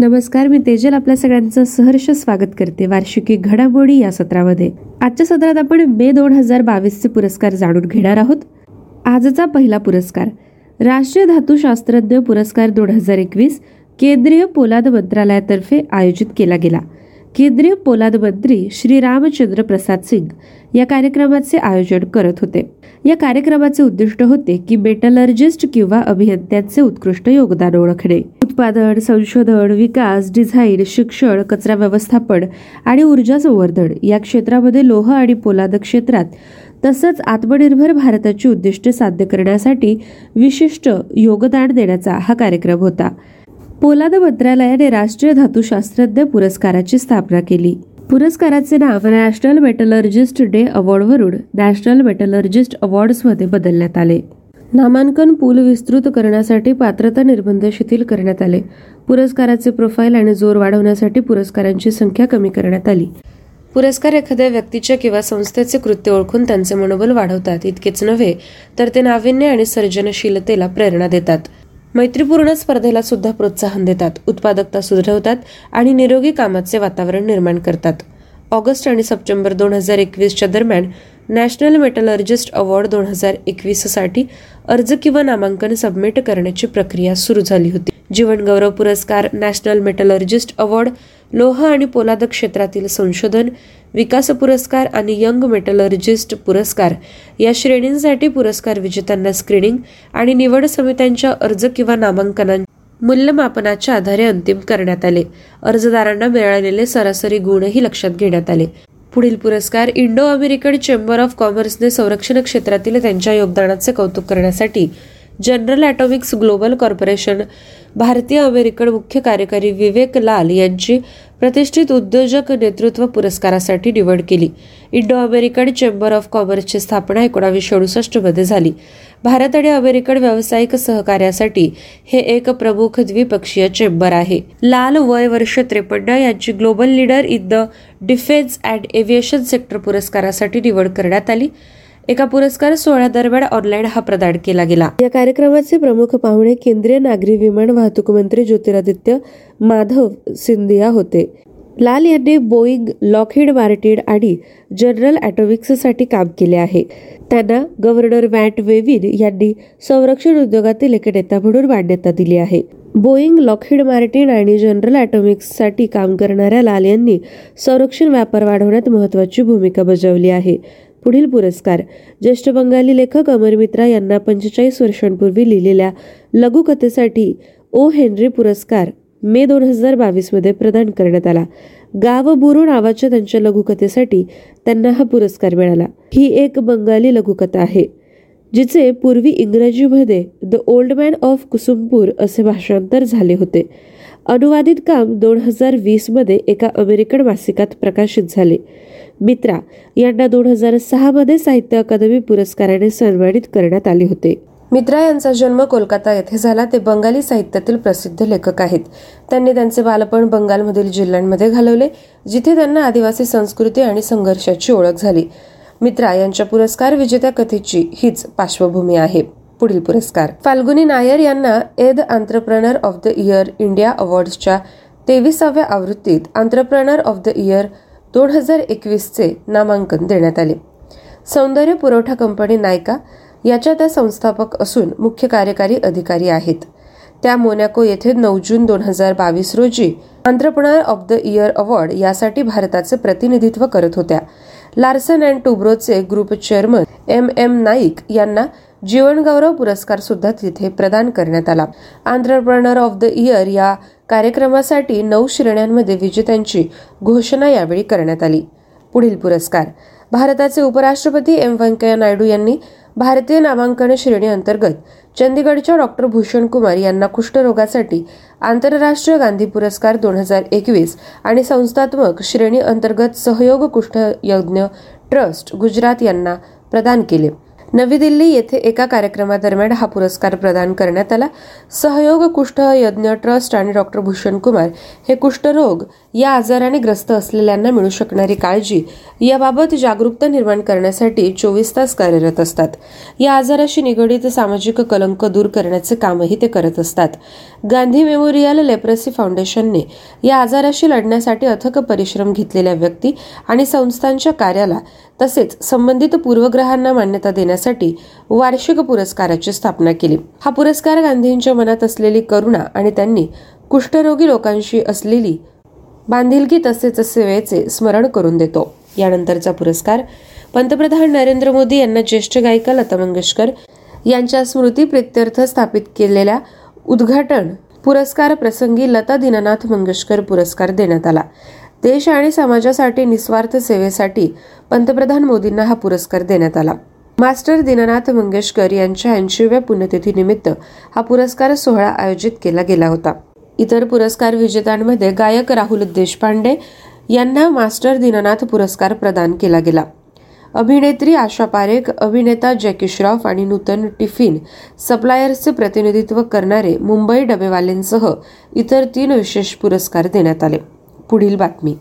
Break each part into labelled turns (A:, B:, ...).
A: नमस्कार मी तेजल. आपल्या सगळ्यांचं सहर्ष स्वागत करते वार्षिकी घडामोडी या सत्रामध्ये. आजच्या सत्रात आपण मे दोन हजार बावीसचे पुरस्कार जाणून घेणार आहोत. आजचा पहिला पुरस्कार राष्ट्रीय धातुशास्त्रज्ञ पुरस्कार दोन हजार एकवीस केंद्रीय पोलाद मंत्रालयातर्फे आयोजित केला गेला. केंद्रीय पोलाद मंत्री श्री रामचंद्र प्रसाद सिंग या कार्यक्रमाचे आयोजन करत होते. या कार्यक्रमाचे उद्दिष्ट होते की मेटलर्जिस्ट किंवा अभियंत्यांचे उत्कृष्ट योगदान ओळखणे. उत्पादन संशोधन विकास डिझाईन शिक्षण कचरा व्यवस्थापन आणि ऊर्जा संवर्धन या क्षेत्रामध्ये लोह आणि पोलाद क्षेत्रात तसंच आत्मनिर्भर भारताची उद्दिष्टे साध्य करण्यासाठी विशिष्ट योगदान देण्याचा हा कार्यक्रम होता. पोलाद मंत्रालयाने राष्ट्रीय धातुशास्त्रज्ञ पुरस्काराची स्थापना केली. पुरस्काराचे नाव नॅशनल मेटलर्जिस्ट डे अवॉर्डवरून नॅशनल मेटलर्जिस्ट अवॉर्ड्समध्ये बदलण्यात आले. नामांकन पूल विस्तृत करण्यासाठी पात्रता निर्बंध शिथिल करण्यात आले. पुरस्काराचे प्रोफाईल आणि जोर वाढवण्यासाठी पुरस्कारांची संख्या कमी करण्यात आली. पुरस्कार एखाद्या व्यक्तीच्या किंवा संस्थेचे कृत्य ओळखून त्यांचे मनोबल वाढवतात इतकेच नव्हे तर ते नाविन्य आणि सर्जनशीलतेला प्रेरणा देतात. मैत्रीपूर्ण स्पर्धेला सुद्धा प्रोत्साहन देतात उत्पादकता सुधारवतात आणि निरोगी कामाचे वातावरण निर्माण करतात. ऑगस्ट आणि सप्टेंबर दोन हजार एकवीसच्या दरम्यान नॅशनल मेटलर्जिस्ट अवॉर्ड दोन हजार एकवीससाठी अर्ज किंवा नामांकन सबमिट करण्याची प्रक्रिया सुरू झाली होती. जीवन गौरव पुरस्कार नॅशनल मेटलर्जिस्ट अवॉर्ड लोह आणि पोलाद क्षेत्रातील संशोधन विकास पुरस्कार आणि यंग मेटलर्जिस्ट पुरस्कार या श्रेणींसाठी पुरस्कार विजेत्यांना स्क्रीनिंग आणि निवड समित्यांच्या अर्ज किंवा नामांकनां मूल्यमापनाच्या आधारे अंतिम करण्यात आले. अर्जदारांना मिळालेले सरासरी गुणही लक्षात घेण्यात आले. पुढील पुरस्कार इंडो अमेरिकन चेंबर ऑफ कॉमर्सने संरक्षण क्षेत्रातील त्यांच्या योगदानाचे कौतुक करण्यासाठी जनरल ॲटॉमिक्स ग्लोबल कॉर्पोरेशन भारतीय अमेरिकन मुख्य कार्यकारी विवेक लाल यांची प्रतिष्ठित उद्योजक नेतृत्व पुरस्कारासाठी निवड केली. इंडो अमेरिकन चेंबर ऑफ कॉमर्सची स्थापना एकोणावीसशे अडुसष्टमध्ये झाली. भारत आणि अमेरिकन व्यावसायिक सहकार्यासाठी हे एक प्रमुख द्विपक्षीय चेंबर आहे. लाल वय वर्ष त्रेपन्न यांची global leader in the defence and aviation sector पुरस्कारासाठी निवड करण्यात आली. एका पुरस्कार सोहळ्या दरम्यान ऑनलाईन हा प्रदान केला गेला. या कार्यक्रमाचे प्रमुख पाहुणे केंद्रीय नागरी विमान वाहतूक मंत्री ज्योतिरादित्य माधव सिंधिया होते. लाल यांनी बोईंग लॉकहीड मार्टिन आणि जनरल ॲटोमिक्ससाठी काम केले आहे. त्यांना गव्हर्नर मॅट वेविन यांनी संरक्षण उद्योगातील एक नेता म्हणून मान्यता दिली आहे. बोईंग लॉकहीड मार्टिन आणि जनरल ॲटोमिक्ससाठी काम करणाऱ्या लाल यांनी संरक्षण व्यापार वाढवण्यात महत्वाची भूमिका बजावली आहे. पुढील पुरस्कार. ज्येष्ठ बंगाली लेखक अमर मित्रा यांना पंचेचाळीस वर्षांपूर्वी लिहिलेल्या लघुकथेसाठी ओ हेनरी पुरस्कार मे दोन हजार बावीसमध्ये प्रदान करण्यात आला. गाव बुरू नावाच्या त्यांच्या लघुकथेसाठी त्यांना हा पुरस्कार मिळाला. ही एक बंगाली लघुकथा आहे जिचे पूर्वी इंग्रजीमध्ये The Old Man of Kusumpur असे भाषांतर झाले होते. अनुवादित काम दोन हजार वीसमध्ये एका अमेरिकन मासिकात प्रकाशित झाले. मित्रा यांना दोन हजार सहामध्ये साहित्य अकादमी पुरस्काराने सन्मानित करण्यात आले होते. मित्रा यांचा जन्म कोलकाता येथे झाला. ते बंगाली साहित्यातील प्रसिद्ध लेखक आहेत. त्यांनी त्यांचे बालपण बंगालमधील जिल्ह्यांमध्ये घालवले जिथे त्यांना आदिवासी संस्कृती आणि संघर्षाची ओळख झाली. मित्रा यांच्या पुरस्कार विजेत्या कथेची हीच पार्श्वभूमी आहे. पुढील पुरस्कार. फाल्गुनी नायर यांना एद entrepreneur of the year India अवॉर्ड्सच्या तेविसाव्या आवृत्तीत आंत्रप्रनर ऑफ द इयर दोन हजार एकवीसचे नामांकन देण्यात आले. सौंदर्य पुरवठा कंपनी नायका याच्या त्या संस्थापक असून मुख्य कार्यकारी अधिकारी आहेत. त्या मोनॅको येथे नऊ जून दोन हजार बावीस रोजी entrepreneur of the year award यासाठी भारताचे प्रतिनिधित्व करत होत्या. Larsen and टुब्रोचे group chairman M M Naik यांना जीवनगौरव पुरस्कार सुद्धा तिथे प्रदान करण्यात आला. आंत्रप्रनर ऑफ द इयर या कार्यक्रमासाठी नऊ श्रेण्यांमध्ये विजेत्यांची घोषणा यावेळी करण्यात आली. पुढील पुरस्कार. भारताचे उपराष्ट्रपती एम व्यंकय्या नायडू यांनी भारतीय नामांकन श्रेणी अंतर्गत चंदीगडच्या डॉक्टर भूषण कुमार यांना कुष्ठरोगासाठी आंतरराष्ट्रीय गांधी पुरस्कार दोन हजार एकवीस आणि संस्थात्मक श्रेणी अंतर्गत सहयोग कुष्ठ यज्ञ ट्रस्ट गुजरात यांना प्रदान केले. नवी दिल्ली येथे एका कार्यक्रमादरम्यान हा पुरस्कार प्रदान करण्यात आला. सहयोग कुष्ठ यज्ञ ट्रस्ट आणि डॉक्टर भूषण कुमार हे कुष्ठरोग या आजाराने ग्रस्त असलेल्यांना मिळू शकणारी काळजी याबाबत जागरूकता निर्माण करण्यासाठी चोवीस तास कार्यरत असतात. या आजाराशी निगडीत सामाजिक कलंक दूर करण्याचे कामही ते करत असतात. गांधी मेमोरियल लेप्रसी फाउंडेशनने या आजाराशी लढण्यासाठी अथक परिश्रम घेतलेल्या व्यक्ती आणि संस्थांच्या कार्याला तसेच संबंधित पूर्वग्रहांना मान्यता देण्यासाठी वार्षिक पुरस्काराची स्थापना केली. हा पुरस्कार गांधींच्या मनात असलेली करुणा आणि त्यांनी कुष्ठरोगी लोकांशी असलेली बांधिलकी तसेच सेवेचे स्मरण करून देतो. यानंतरचा पुरस्कार पंतप्रधान नरेंद्र मोदी यांना ज्येष्ठ गायिका लता मंगेशकर यांच्या स्मृती प्रित्यर्थ स्थापित केलेल्या उद्घाटन पुरस्कार प्रसंगी लता दीनानाथ मंगेशकर पुरस्कार देण्यात आला. देश आणि समाजासाठी निस्वार्थ सेवेसाठी पंतप्रधान मोदींना हा पुरस्कार देण्यात आला. मास्टर दिननाथ मंगेशकर यांच्या ऐंशीव्या पुण्यतिथीनिमित्त हा पुरस्कार सोहळा आयोजित केला गेला होता. इतर पुरस्कार विजेत्यांमध्ये गायक राहुल देशपांडे यांना मास्टर दीननाथ पुरस्कार प्रदान केला गेला. अभिनेत्री आशा पारेख अभिनेता जॅकी श्रॉफ आणि नूतन टिफिन सप्लायर्सचे प्रतिनिधित्व करणारे मुंबई डबेवालेंसह इतर तीन विशेष पुरस्कार देण्यात आले. पुढील बातमी.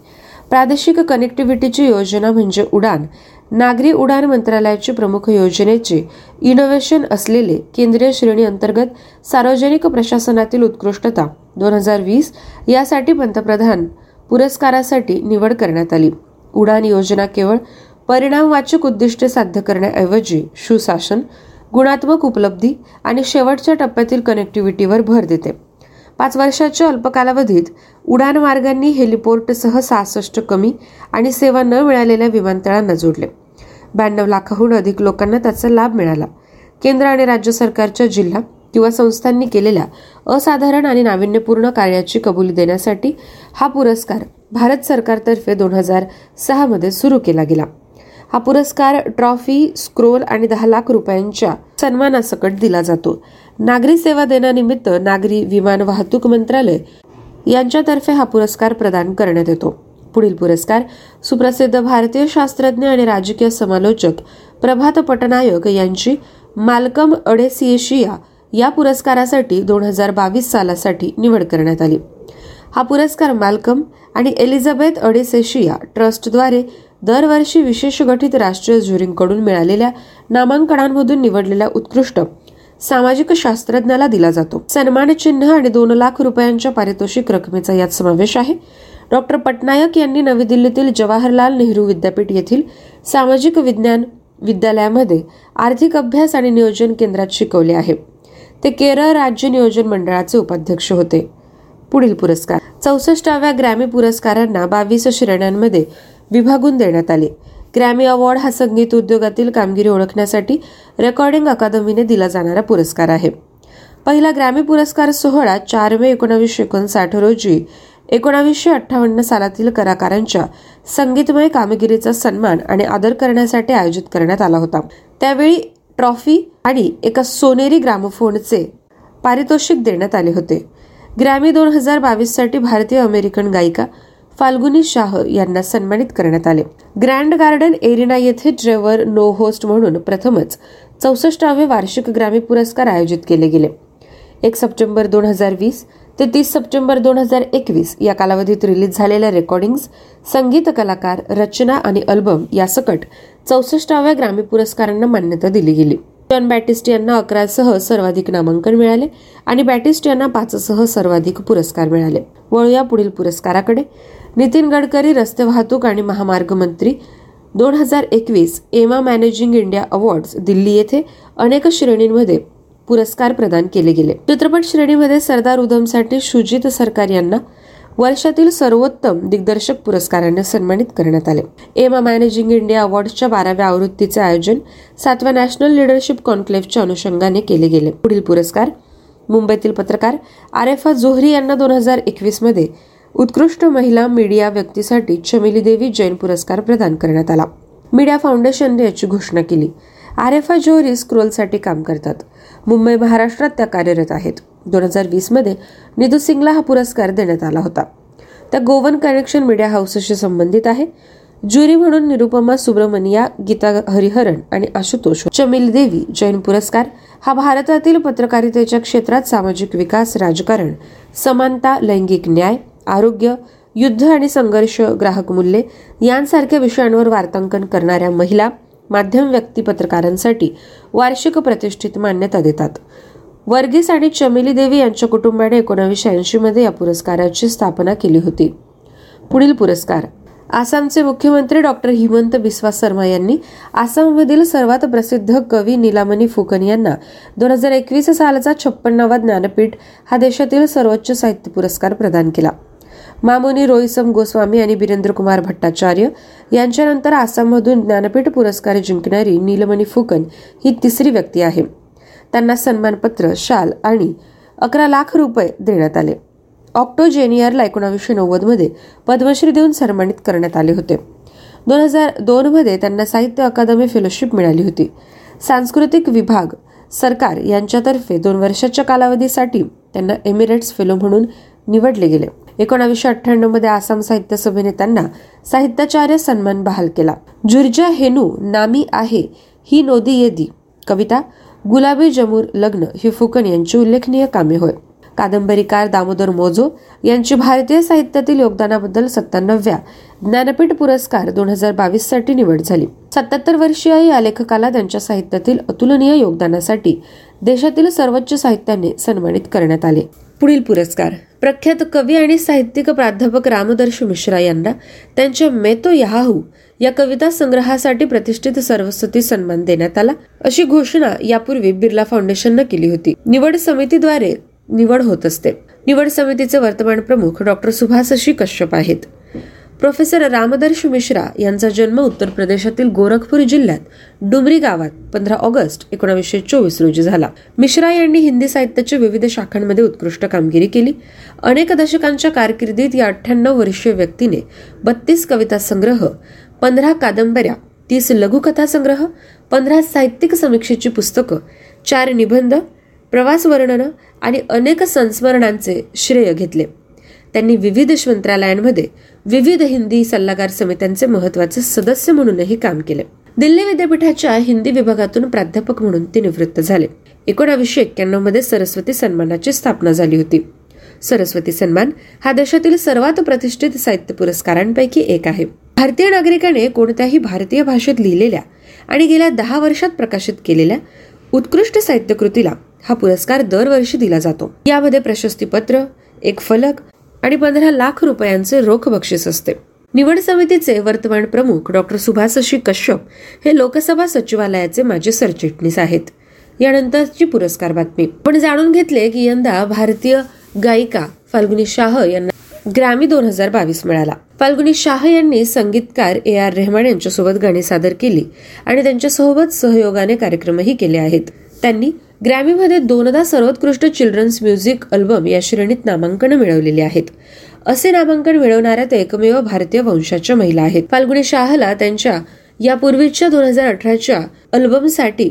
A: प्रादेशिक कनेक्टिव्हिटीची योजना म्हणजे उडान. नागरी उडान मंत्रालयाची प्रमुख योजनेचे इनोव्हेशन असलेले केंद्रीय श्रेणी अंतर्गत सार्वजनिक प्रशासनातील उत्कृष्टता दोन हजार वीस यासाठी पंतप्रधान पुरस्कारासाठी निवड करण्यात आली. उडान योजना केवळ परिणामवाचक उद्दिष्टे साध्य करण्याऐवजी सुशासन गुणात्मक उपलब्धी आणि शेवटच्या टप्प्यातील कनेक्टिव्हिटीवर भर देते. पाच वर्षाच्या अल्प कालावधीत उडान मार्गांनी हेलिपोर्टसह सहासष्ट कमी आणि सेवा न मिळालेल्या विमानतळांना जोडले. ब्याण्णव लाखाहून अधिक लोकांना त्याचा लाभ मिळाला. केंद्र आणि राज्य सरकारच्या जिल्हा किंवा संस्थांनी केलेल्या असाधारण आणि नाविन्यपूर्ण कार्याची कबुली देण्यासाठी हा पुरस्कार भारत सरकारतर्फे दोन हजार सहामध्ये सुरू केला गेला. हा पुरस्कार ट्रॉफी स्क्रोल आणि दहा लाख रुपयांच्या सन्मानासकट दिला जातो. नागरी सेवा देण्यानिमित्त नागरी विमान वाहतूक मंत्रालय यांच्यातर्फे हा पुरस्कार प्रदान करण्यात येतो. पुढील पुरस्कार सुप्रसिद्ध भारतीय शास्त्रज्ञ आणि राजकीय समालोचक प्रभात पटनायक यांची मालकम अडेसिएशिया या पुरस्कारासाठी दोन हजार बावीस सालासाठी निवड करण्यात आली. हा पुरस्कार मालकम आणि एलिझाबेथ अडेसेशिया ट्रस्टद्वारे दरवर्षी विशेष गठीत राष्ट्रीय ज्युरींकडून मिळालेल्या नामांकनांमधून निवडलेल्या उत्कृष्ट सामाजिक शास्त्रज्ञाला दिला जातो. सन्मान चिन्ह आणि दोन लाख रुपयांच्या पारितोषिक रकमेचा यात समावेश आहे. डॉक्टर पटनायक यांनी नवी दिल्लीतील जवाहरलाल नेहरू विद्यापीठ येथील सामाजिक विज्ञान विद्यालयामध्ये आर्थिक अभ्यास आणि नियोजन केंद्रात शिकवले आहे. ते केरळ राज्य नियोजन मंडळाचे उपाध्यक्ष होते. पुढील पुरस्कार. चौसष्टाव्या ग्रॅमी पुरस्कारांना बावीस श्रेण्यांमध्ये विभागून देण्यात आले. ग्रॅमी अवॉर्ड हा संगीत उद्योगातील कामगिरी ओळखण्यासाठी रेकॉर्डिंग अकादमीने दिला जाणारा पुरस्कार आहे. पहिला ग्रॅमी पुरस्कार सोहळा चार मे एकोणावीसशे एकोणसाठ रोजी एकोणावीसशे अठ्ठावन्न सालातील कलाकारांच्या संगीतमय कामगिरीचा सन्मान आणि आदर करण्यासाठी आयोजित करण्यात आला होता. त्यावेळी ट्रॉफी आणि एका सोनेरी ग्रामोफोनचे पारितोषिक देण्यात आले होते. ग्रॅमी दोन हजार बावीससाठी भारतीय अमेरिकन गायिका फाल्गुनी शाह यांना सन्मानित करण्यात आले. ग्रँड गार्डन एरिना येथे ट्रेवर नो होस्ट म्हणून प्रथमच चौसष्टावे वार्षिक ग्रामी पुरस्कार आयोजित केले गेले. एक सप्टेंबर दोन हजार वीस ते तीस सप्टेंबर दोन हजार एकवीस या कालावधीत रिलीज झालेल्या रेकॉर्डिंग्स संगीत कलाकार रचना आणि अल्बम यासकट चौसष्टाव्या ग्रामी पुरस्कारांना मान्यता दिली गेली. जॉन बॅटिस्ट यांना अकरासह सर्वाधिक नामांकन मिळाले आणि बॅटिस्ट यांना पाचसह सर्वाधिक पुरस्कार मिळाले. वळूया पुढील पुरस्काराकडे. नितीन गडकरी रस्ते वाहतूक आणि महामार्ग मंत्री दोन हजार एकवीस AIMA managing India awards Delhi येथे अनेक श्रेणींमध्ये पुरस्कार प्रदान केले गेले. चित्रपट श्रेणीमध्ये सरदार उधमसाठी शुजित सरकार यांना वर्षातील सर्वोत्तम दिग्दर्शक पुरस्काराने सन्मानित करण्यात आले. एमा मॅनेजिंग इंडिया अवॉर्डच्या बाराव्या आवृत्तीचे आयोजन सातव्या नॅशनल लिडरशिप कॉन्क्लेव्हच्या अनुषंगाने केले गेले. पुढील पुरस्कार मुंबईतील पत्रकार आरेफा जोहरी यांना दोन हजार एकवीसमध्ये उत्कृष्ट महिला मीडिया व्यक्तीसाठी चमेली देवी जैन पुरस्कार प्रदान करण्यात आला. मीडिया फाउंडेशनने याची घोषणा केली. आरेफा जोहरी स्क्रोलसाठी काम करतात. मुंबई महाराष्ट्रात त्या कार्यरत आहेत. दोन हजार वीसमध्ये निधू सिंगला हा पुरस्कार देण्यात आला होता. त्या गोवन कनेक्शन मीडिया हाऊसशी संबंधित आहे. ज्युरी म्हणून निरुपमा सुब्रमणिया गीता हरिहरन आणि आशुतोष चमिल देवी जैन पुरस्कार हा भारतातील पत्रकारितेच्या क्षेत्रात सामाजिक विकास राजकारण समानता लैंगिक न्याय आरोग्य युद्ध आणि संघर्ष ग्राहक मूल्ये यांसारख्या विषयांवर वार्तांकन करणाऱ्या महिला माध्यम व्यक्ती पत्रकारांसाठी वार्षिक प्रतिष्ठित मान्यता देतात. वर्गीस आणि चमेली देवी यांच्या कुटुंबाने एकोणावीसशे ऐंशी मध्ये या पुरस्काराची स्थापना केली होती. पुढील पुरस्कार. आसामचे मुख्यमंत्री डॉक्टर हिमंत बिस्वा शर्मा यांनी आसाममधील सर्वात प्रसिद्ध कवी नीलामणी फुकन यांना दोन हजार एकवीस सालचा छप्पन्नावा ज्ञानपीठ हा देशातील सर्वोच्च साहित्य पुरस्कार प्रदान केला. मामुनी रोहिसम गोस्वामी आणि बिरेंद्र कुमार भट्टाचार्य यांच्यानंतर आसाममधून ज्ञानपीठ पुरस्कार जिंकणारी नीलमणी फुकन ही तिसरी व्यक्ती आहे. त्यांना सन्मानपत्र शाल आणि अकरा लाख रुपये देण्यात आले. ऑक्टोजेनियरला एकोणावीसशे मध्ये पद्मश्री देऊन सन्मानित करण्यात आले होते. दोन हजारमध्ये त्यांना साहित्य अकादमी फेलोशिप मिळाली होती. सांस्कृतिक विभाग सरकार यांच्यातर्फे दोन वर्षाच्या कालावधीसाठी त्यांना एमिरेट्स फेलो म्हणून निवडले गेले. एकोणावीसशे अठ्ठ्याण्णवमध्ये आसाम साहित्य सभेने त्यांना साहित्याचार्य सन्मान बहाल केला. जुर्जा हेनू नामी आहे ही नोदी येदी. कविता गुलाबी जमूर लग्न ही फुकन यांची उल्लेखनीय कामे होय. कादंबरीकार दामोदर मोजो यांची भारतीय साहित्यातील योगदानाबद्दल सत्त्याण्णव्या ज्ञानपीठ पुरस्कार दोन हजार बावीससाठी निवड झाली. सत्याहत्तर वर्षीय या लेखकाला त्यांच्या साहित्यातील अतुलनीय योगदानासाठी देशातील सर्वोच्च साहित्याने सन्मानित करण्यात आले. पुढील पुरस्कार प्रख्यात कवी आणि साहित्यिक प्राध्यापक रामदर्श मिश्रा यांना त्यांच्या मेतो याहू या कविता संग्रहासाठी प्रतिष्ठित सरस्वती सन्मान देण्यात आला. अशी घोषणा यापूर्वी बिर्ला फाउंडेशननं केली होती. निवड समितीद्वारे निवड होत असते. निवड समितीचे वर्तमान प्रमुख डॉक्टर सुभाषशी कश्यप आहेत. प्रोफेसर रामदर्श मिश्रा यांचा जन्म उत्तर प्रदेशातील गोरखपूर जिल्ह्यात डुमरी गावात पंधरा ऑगस्ट एकोणीसशे चोवीस रोजी झाला. मिश्रा यांनी हिंदी साहित्याच्या विविध शाखांमध्ये उत्कृष्ट कामगिरी केली. अनेक दशकांच्या कारकिर्दीत या अठ्ठ्याण्णव वर्षीय व्यक्तीने बत्तीस कविता संग्रह पंधरा कादंबऱ्या तीस लघुकथा संग्रह पंधरा साहित्यिक समीक्षेची पुस्तकं चार निबंध प्रवास वर्णन आणि अनेक संस्मरणांचे श्रेय घेतले. त्यांनी विविध मंत्रालयांमध्ये विविध हिंदी सल्लागार समित्यांचे महत्त्वाचे सदस्य म्हणूनही काम केले. दिल्ली विद्यापीठाच्या हिंदी विभागातून प्राध्यापक म्हणून ते निवृत्त झाले. एकोणावीसशे एक्क्याण्णवमध्ये सरस्वती सन्मानाची स्थापना झाली होती. सरस्वती सन्मान हा देशातील सर्वात प्रतिष्ठित साहित्य पुरस्कारांपैकी एक आहे. भारतीय नागरिकाने कोणत्याही भारतीय भाषेत लिहिलेल्या आणि गेल्या दहा वर्षात प्रकाशित केलेल्या उत्कृष्ट साहित्यकृतीला हा पुरस्कार दरवर्षी दिला जातो. यामध्ये प्रशस्तीपत्र एक फलक आणि पंधरा लाख रुपयांचे रोख बक्षीस असते. निवड समितीचे वर्तमान प्रमुख डॉक्टर सुभाषशी कश्यप हे लोकसभा सचिवालयाचे माजी सरचिटणीस आहेत. यानंतरची पुरस्कार बातमी. पण जाणून घेतले की यंदा भारतीय गायिका फाल्गुनी शाह यांना ग्रॅमी दोन हजार बावीस मिळाला. फाल्गुनी शाह यांनी संगीतकार ए आर रेहमान यांच्यासोबत गाणी सादर केली आणि त्यांच्यासोबत सहयोगाने कार्यक्रमही केले आहेत. त्यांनी ग्रॅमीमध्ये दोनदा सर्वोत्कृष्ट चिल्ड्रन्स म्युझिक अल्बम या श्रेणीत नामांकन मिळवलेली आहेत. असे नामांकन मिळवणाऱ्या ते एकमेव भारतीय वंशाच्या महिला आहेत. फाल्गुनी शाहला त्यांच्या यापूर्वीच्या दोन हजार अठराच्या अल्बमसाठी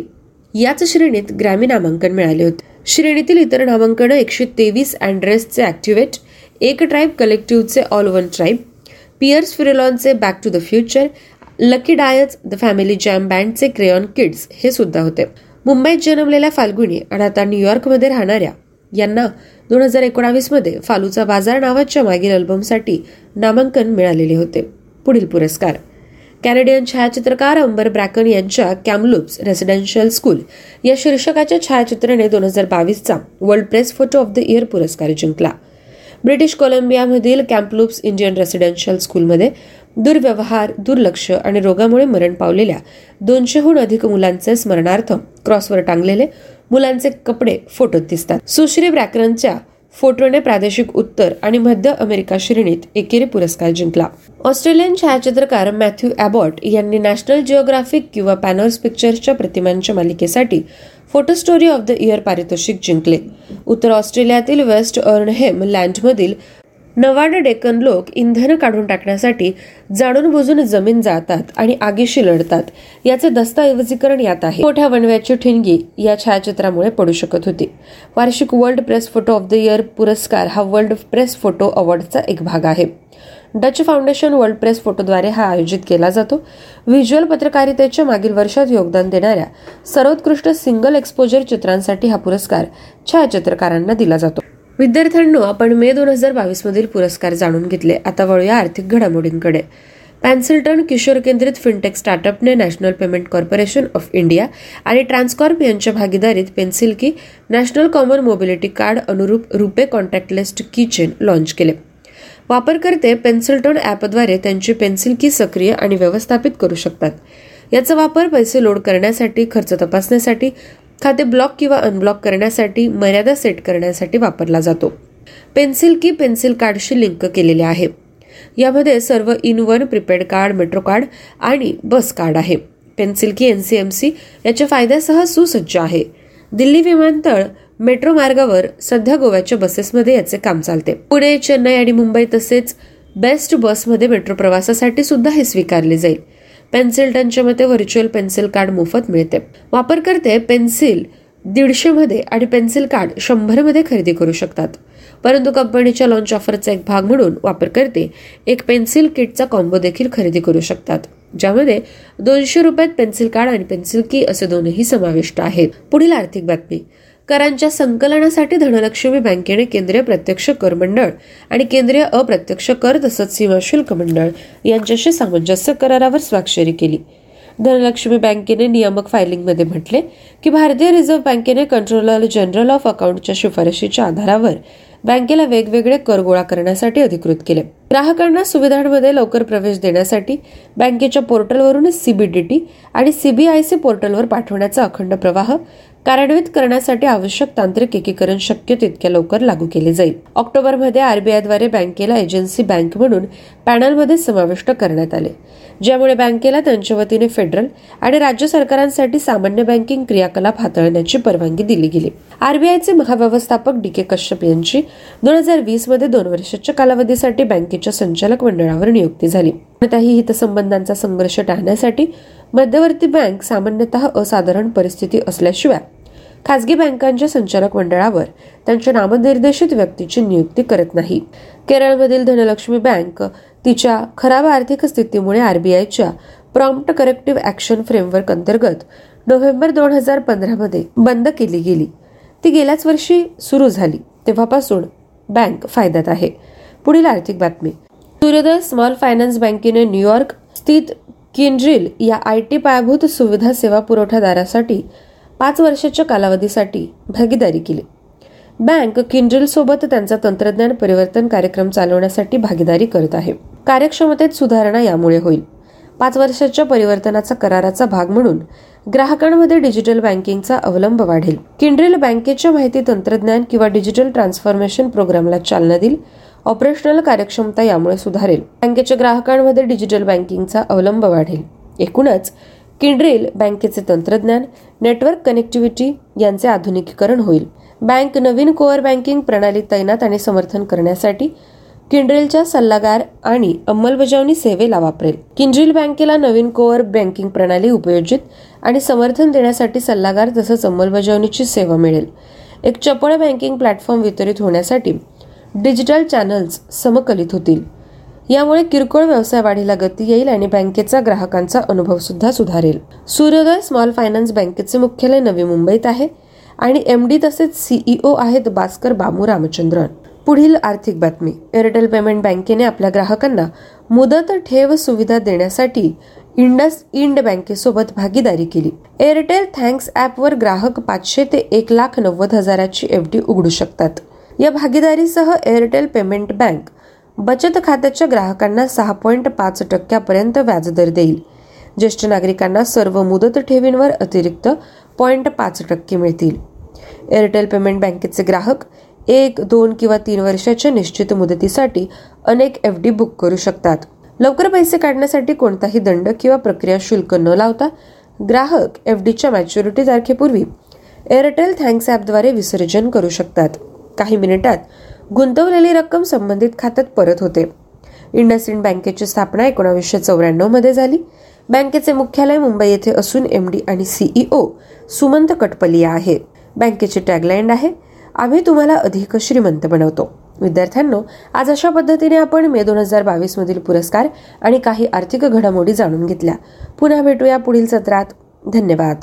A: याच श्रेणीत ग्रॅमी नामांकन मिळाले होते. श्रेणीतील इतर नामांकन एकशे तेवीस अँड्रेसचे ऍक्टिव्हेट एक ट्राईब कलेक्टिव्हचे all one tribe piers फिरेलॉनचे back to the future Lucky Diaz the family jam बँडचे crayon kids हे सुद्धा होते. मुंबईत जन्मलेल्या फाल्गुनी आणि आता न्यूयॉर्कमध्ये राहणाऱ्या यांना दोन हजार एकोणावीसमध्ये फालूचा बाजार नावाच्या मागील अल्बमसाठी नामांकन मिळालेले होते. पुढील पुरस्कार. कॅनेडियन छायाचित्रकार अंबर ब्रॅकन यांच्या कॅमलुप्स रेसिडेन्शियल स्कूल या शीर्षकाच्या छायाचित्राने दोन हजार बावीसचा world press photo of the year पुरस्कार जिंकला. ब्रिटिश कोलंबियामधील कॅम्पलुप्स इंडियन रेसिडेन्शियल स्कूलमध्ये दुर्व्यवहार दुर्लक्ष आणि रोगामुळे मरण पावलेल्या दोनशेहून अधिक मुलांचे स्मरणार्थ क्रॉसवर टांगलेले मुलांचे कपडे फोटोत दिसतात. सुश्री ब्रॅकरनच्या फोटोने प्रादेशिक उत्तर आणि मध्य अमेरिका श्रेणीत एकेरी पुरस्कार जिंकला. ऑस्ट्रेलियन छायाचित्रकार मॅथ्यू अबॉट यांनी नॅशनल जिओग्राफिक किंवा पॅनर्स पिक्चर्सच्या प्रतिमांच्या मालिकेसाठी Photo Story of the Year पारितोषिक जिंकले. उत्तर ऑस्ट्रेलियातील वेस्ट अर्नहेम लँडमधील नवाड डेक्कन लोक इंधन काढून टाकण्यासाठी जाणून बुजून जमीन जातात आणि आगीशी लढतात. याचे दस्तऐवजीकरण यात आहे. मोठ्या वणव्याची ठिणगी या छायाचित्रामुळे पडू शकत होती. वार्षिक World Press Photo of the Year पुरस्कार हा वर्ल्ड प्रेस फोटो अवॉर्डचा एक भाग आहे. डच फाउंडेशन वर्ल्ड प्रेस फोटोद्वारे हा आयोजित केला जातो. व्हिज्युअल पत्रकारितेच्या मागील वर्षात योगदान देणाऱ्या सर्वोत्कृष्ट सिंगल एक्सपोजर चित्रांसाठी हा पुरस्कार छायाचित्रकारांना दिला जातो. विद्यार्थ्यांनो आपण मे दोन हजार बावीस मधील पुरस्कार जाणून घेतले. आता वळूया आर्थिक घडामोडींकडे. पॅन्सिल्टन किशोर केंद्रित fintech स्टार्टअपने National Payment Corporation of India आणि ट्रान्सकॉर्प यांच्या भागीदारीत पेन्सिल की नॅशनल कॉमन मोबिलिटी कार्ड अनुरूप रुपे कॉन्टॅक्टलेस्ट किचेन लॉन्च केले. वापरकर्ते पेन्सिल्टन ॲपद्वारे त्यांची पेन्सिल की सक्रिय आणि व्यवस्थापित करू शकतात. याचा वापर पैसे लोड करण्यासाठी खर्च तपासण्यासाठी खाते ब्लॉक किंवा अनब्लॉक करण्यासाठी मर्यादा सेट करण्यासाठी वापरला जातो. पेन्सिल की पेन्सिल कार्डशी लिंक केलेले आहे. यामध्ये सर्व in one prepaid card metro card आणि बस कार्ड आहे. पेन्सिल की एनसीएमसी याच्या फायद्यासह सुसज्ज आहे. दिल्ली विमानतळ मेट्रो मार्गावर सध्या गोव्याच्या बसेसमध्ये याचे काम चालते. पुणे चेन्नई आणि मुंबई तसेच बेस्ट बसमध्ये मेट्रो प्रवासासाठी सुद्धा हे स्वीकारले जाईल. पेन्सिल टनच्या मते व्हर्च्युअल पेन्सिल कार्ड मोफत मिळते. वापरकर्ते पेन्सिल दीडशे मध्ये आणि पेन्सिल कार्ड शंभरमध्ये खरेदी करू शकतात. परंतु कंपनीच्या लॉन्च ऑफरचा एक भाग म्हणून वापरकर्ते एक पेन्सिल किटचा कॉम्बो देखील खरेदी करू शकतात. ज्यामध्ये दोनशे रुपयात पेन्सिल कार्ड आणि पेन्सिल की असे दोनही समाविष्ट आहेत. पुढील आर्थिक बातमी. करांच्या संकलनासाठी धनलक्ष्मी बँकेने केंद्रीय प्रत्यक्ष कर मंडळ आणि केंद्रीय अप्रत्यक्ष कर तसंच सीमा शुल्क मंडळ यांच्याशी सामंजस्य करारावर स्वाक्षरी केली. धनलक्ष्मी बँकेने नियामक फायलिंगमध्ये म्हटले की भारतीय रिझर्व्ह बँकेने कंट्रोलर जनरल ऑफ अकाउंटच्या शिफारशीच्या आधारावर बँकेला वेगवेगळे कर गोळा करण्यासाठी अधिकृत केले. ग्राहकांना सुविधांमध्ये लवकर प्रवेश देण्यासाठी बँकेच्या पोर्टलवरून सीबीडीटी आणि सीबीआयसी पोर्टलवर पाठवण्याचा अखंड प्रवाह कार्यान्वित करण्यासाठी आवश्यक तांत्रिक एकीकरण शक्य तितक्या लवकर लागू केले जाईल. ऑक्टोबरमध्ये आरबीआयद्वारे बँकेला एजन्सी बँक म्हणून पॅनलमध्ये समाविष्ट करण्यात आले ज्यामुळे बँकेला त्यांच्या वतीने फेडरल आणि राज्य सरकारांसाठी सामान्य बँकिंग क्रियाकलाप हाताळण्याची परवानगी दिली गेली. आरबीआयचे महाव्यवस्थापक डी के कश्यप यांची दोन हजार वीसमध्ये दोन वर्षाच्या कालावधीसाठी बँकेच्या संचालक मंडळावर नियुक्ती झाली. कोणत्याही हितसंबंधांचा संघर्ष टाळण्यासाठी मध्यवर्ती बँक सामान्यतः असाधारण परिस्थिती असल्याशिवाय खासगी बँकांच्या संचालक मंडळावर त्यांच्या नामनिर्देशित व्यक्तीची नियुक्ती करत नाही. केरळमधील धनलक्ष्मी बँक तिच्या खराब आर्थिक स्थितीमुळे आरबीआयच्या प्रॉम्प्ट करेक्टिव्ह ऍक्शन फ्रेमवर्क अंतर्गत नोव्हेंबर दोन हजार पंधरा मध्ये बंद केली गेली. ती गेल्याच वर्षी सुरू झाली. तेव्हापासून बँक फायद्यात आहे. पुढील आर्थिक बातमी. सूर्योदय स्मॉल फायनान्स बँकेने न्यूयॉर्क स्थित किंड्रिल या आय टी पायाभूत सुविधा सेवा पुरवठादारासाठी पाच वर्षाच्या कालावधीसाठी भागीदारी केली. बँक किंड्रिलसोबत त्यांचा तंत्रज्ञान परिवर्तन कार्यक्रम चालवण्यासाठी भागीदारी करत आहे. कार्यक्षमतेत सुधारणा यामुळे होईल. पाच वर्षाच्या परिवर्तनाचा कराराचा भाग म्हणून ग्राहकांमध्ये डिजिटल बँकिंगचा अवलंब वाढेल. किंड्रिल बँकेच्या माहिती तंत्रज्ञान किंवा डिजिटल ट्रान्सफॉर्मेशन प्रोग्रामला चालना देईल. ऑपरेशनल कार्यक्षमता यामुळे सुधारेल. बँकेच्या ग्राहकांमध्ये डिजिटल बँकिंगचा अवलंब वाढेल. एकूणच किंड्रेल बँकेचे तंत्रज्ञान नेटवर्क कनेक्टिव्हिटी यांचे आधुनिकीकरण होईल. बँक नवीन कोअर बँकिंग प्रणाली तैनात आणि समर्थन करण्यासाठी किंड्रेलच्या सल्लागार आणि अंमलबजावणी सेवेला वापरेल. किंड्रिल बँकेला नवीन कोअर बँकिंग प्रणाली उपयोजित आणि समर्थन देण्यासाठी सल्लागार तसंच अंमलबजावणीची सेवा मिळेल. एक चपळ बँकिंग प्लॅटफॉर्म वितरित होण्यासाठी डिजिटल चॅनल्स समकलित होतील. यामुळे किरकोळ व्यवसाय वाढीला गती येईल आणि बँकेचा ग्राहकांचा अनुभव सुद्धा सुधारेल. सूर्योदय स्मॉल फायनान्स बँकेचे मुख्यालय नवी मुंबईत आहे आणि एम डी तसेच सीईओ आहेत भास्कर बामू रामचंद्रन. पुढील आर्थिक बातमी. एअरटेल पेमेंट बँकेने आपल्या ग्राहकांना मुदत ठेव सुविधा देण्यासाठी इंडस इंड बँकेसोबत भागीदारी केली. एअरटेल थँक्स ॲपवर ग्राहक पाचशे ते एक लाख नव्वद हजाराची एफ डी उघडू शकतात. या भागीदारीसह एअरटेल पेमेंट बँक बचत खात्याच्या ग्राहकांना सहा पॉईंट पाच टक्क्यापर्यंत व्याजदर देईल. ज्येष्ठ नागरिकांना सर्व मुदत ठेवींवर अतिरिक्त पॉईंट पाच टक्के मिळतील. एअरटेल पेमेंट बँकेचे ग्राहक एक दोन किंवा तीन वर्षाच्या निश्चित मुदतीसाठी अनेक एफ डी बुक करू शकतात. लवकर पैसे काढण्यासाठी कोणताही दंड किंवा प्रक्रिया शुल्क न लावता ग्राहक एफ डीच्या मॅच्युरिटी तारखेपूर्वी एअरटेल थँक्स ॲपद्वारे विसर्जन करू शकतात. काही मिनिटात गुंतवलेली रक्कम संबंधित खात्यात परत होते. इंडसइंड बँकेची स्थापना एकोणावीसशे चौऱ्याण्णवमध्ये झाली. बँकेचे मुख्यालय मुंबई येथे असून एम डी आणि सीईओ सुमंत कटपलिया आहे. बँकेची टॅगलाईन आहे आम्ही तुम्हाला अधिक श्रीमंत बनवतो. विद्यार्थ्यांनो आज अशा पद्धतीने आपण मे दोन हजार बावीस मधील पुरस्कार आणि काही आर्थिक घडामोडी जाणून घेतल्या. पुन्हा भेटूया पुढील सत्रात. धन्यवाद.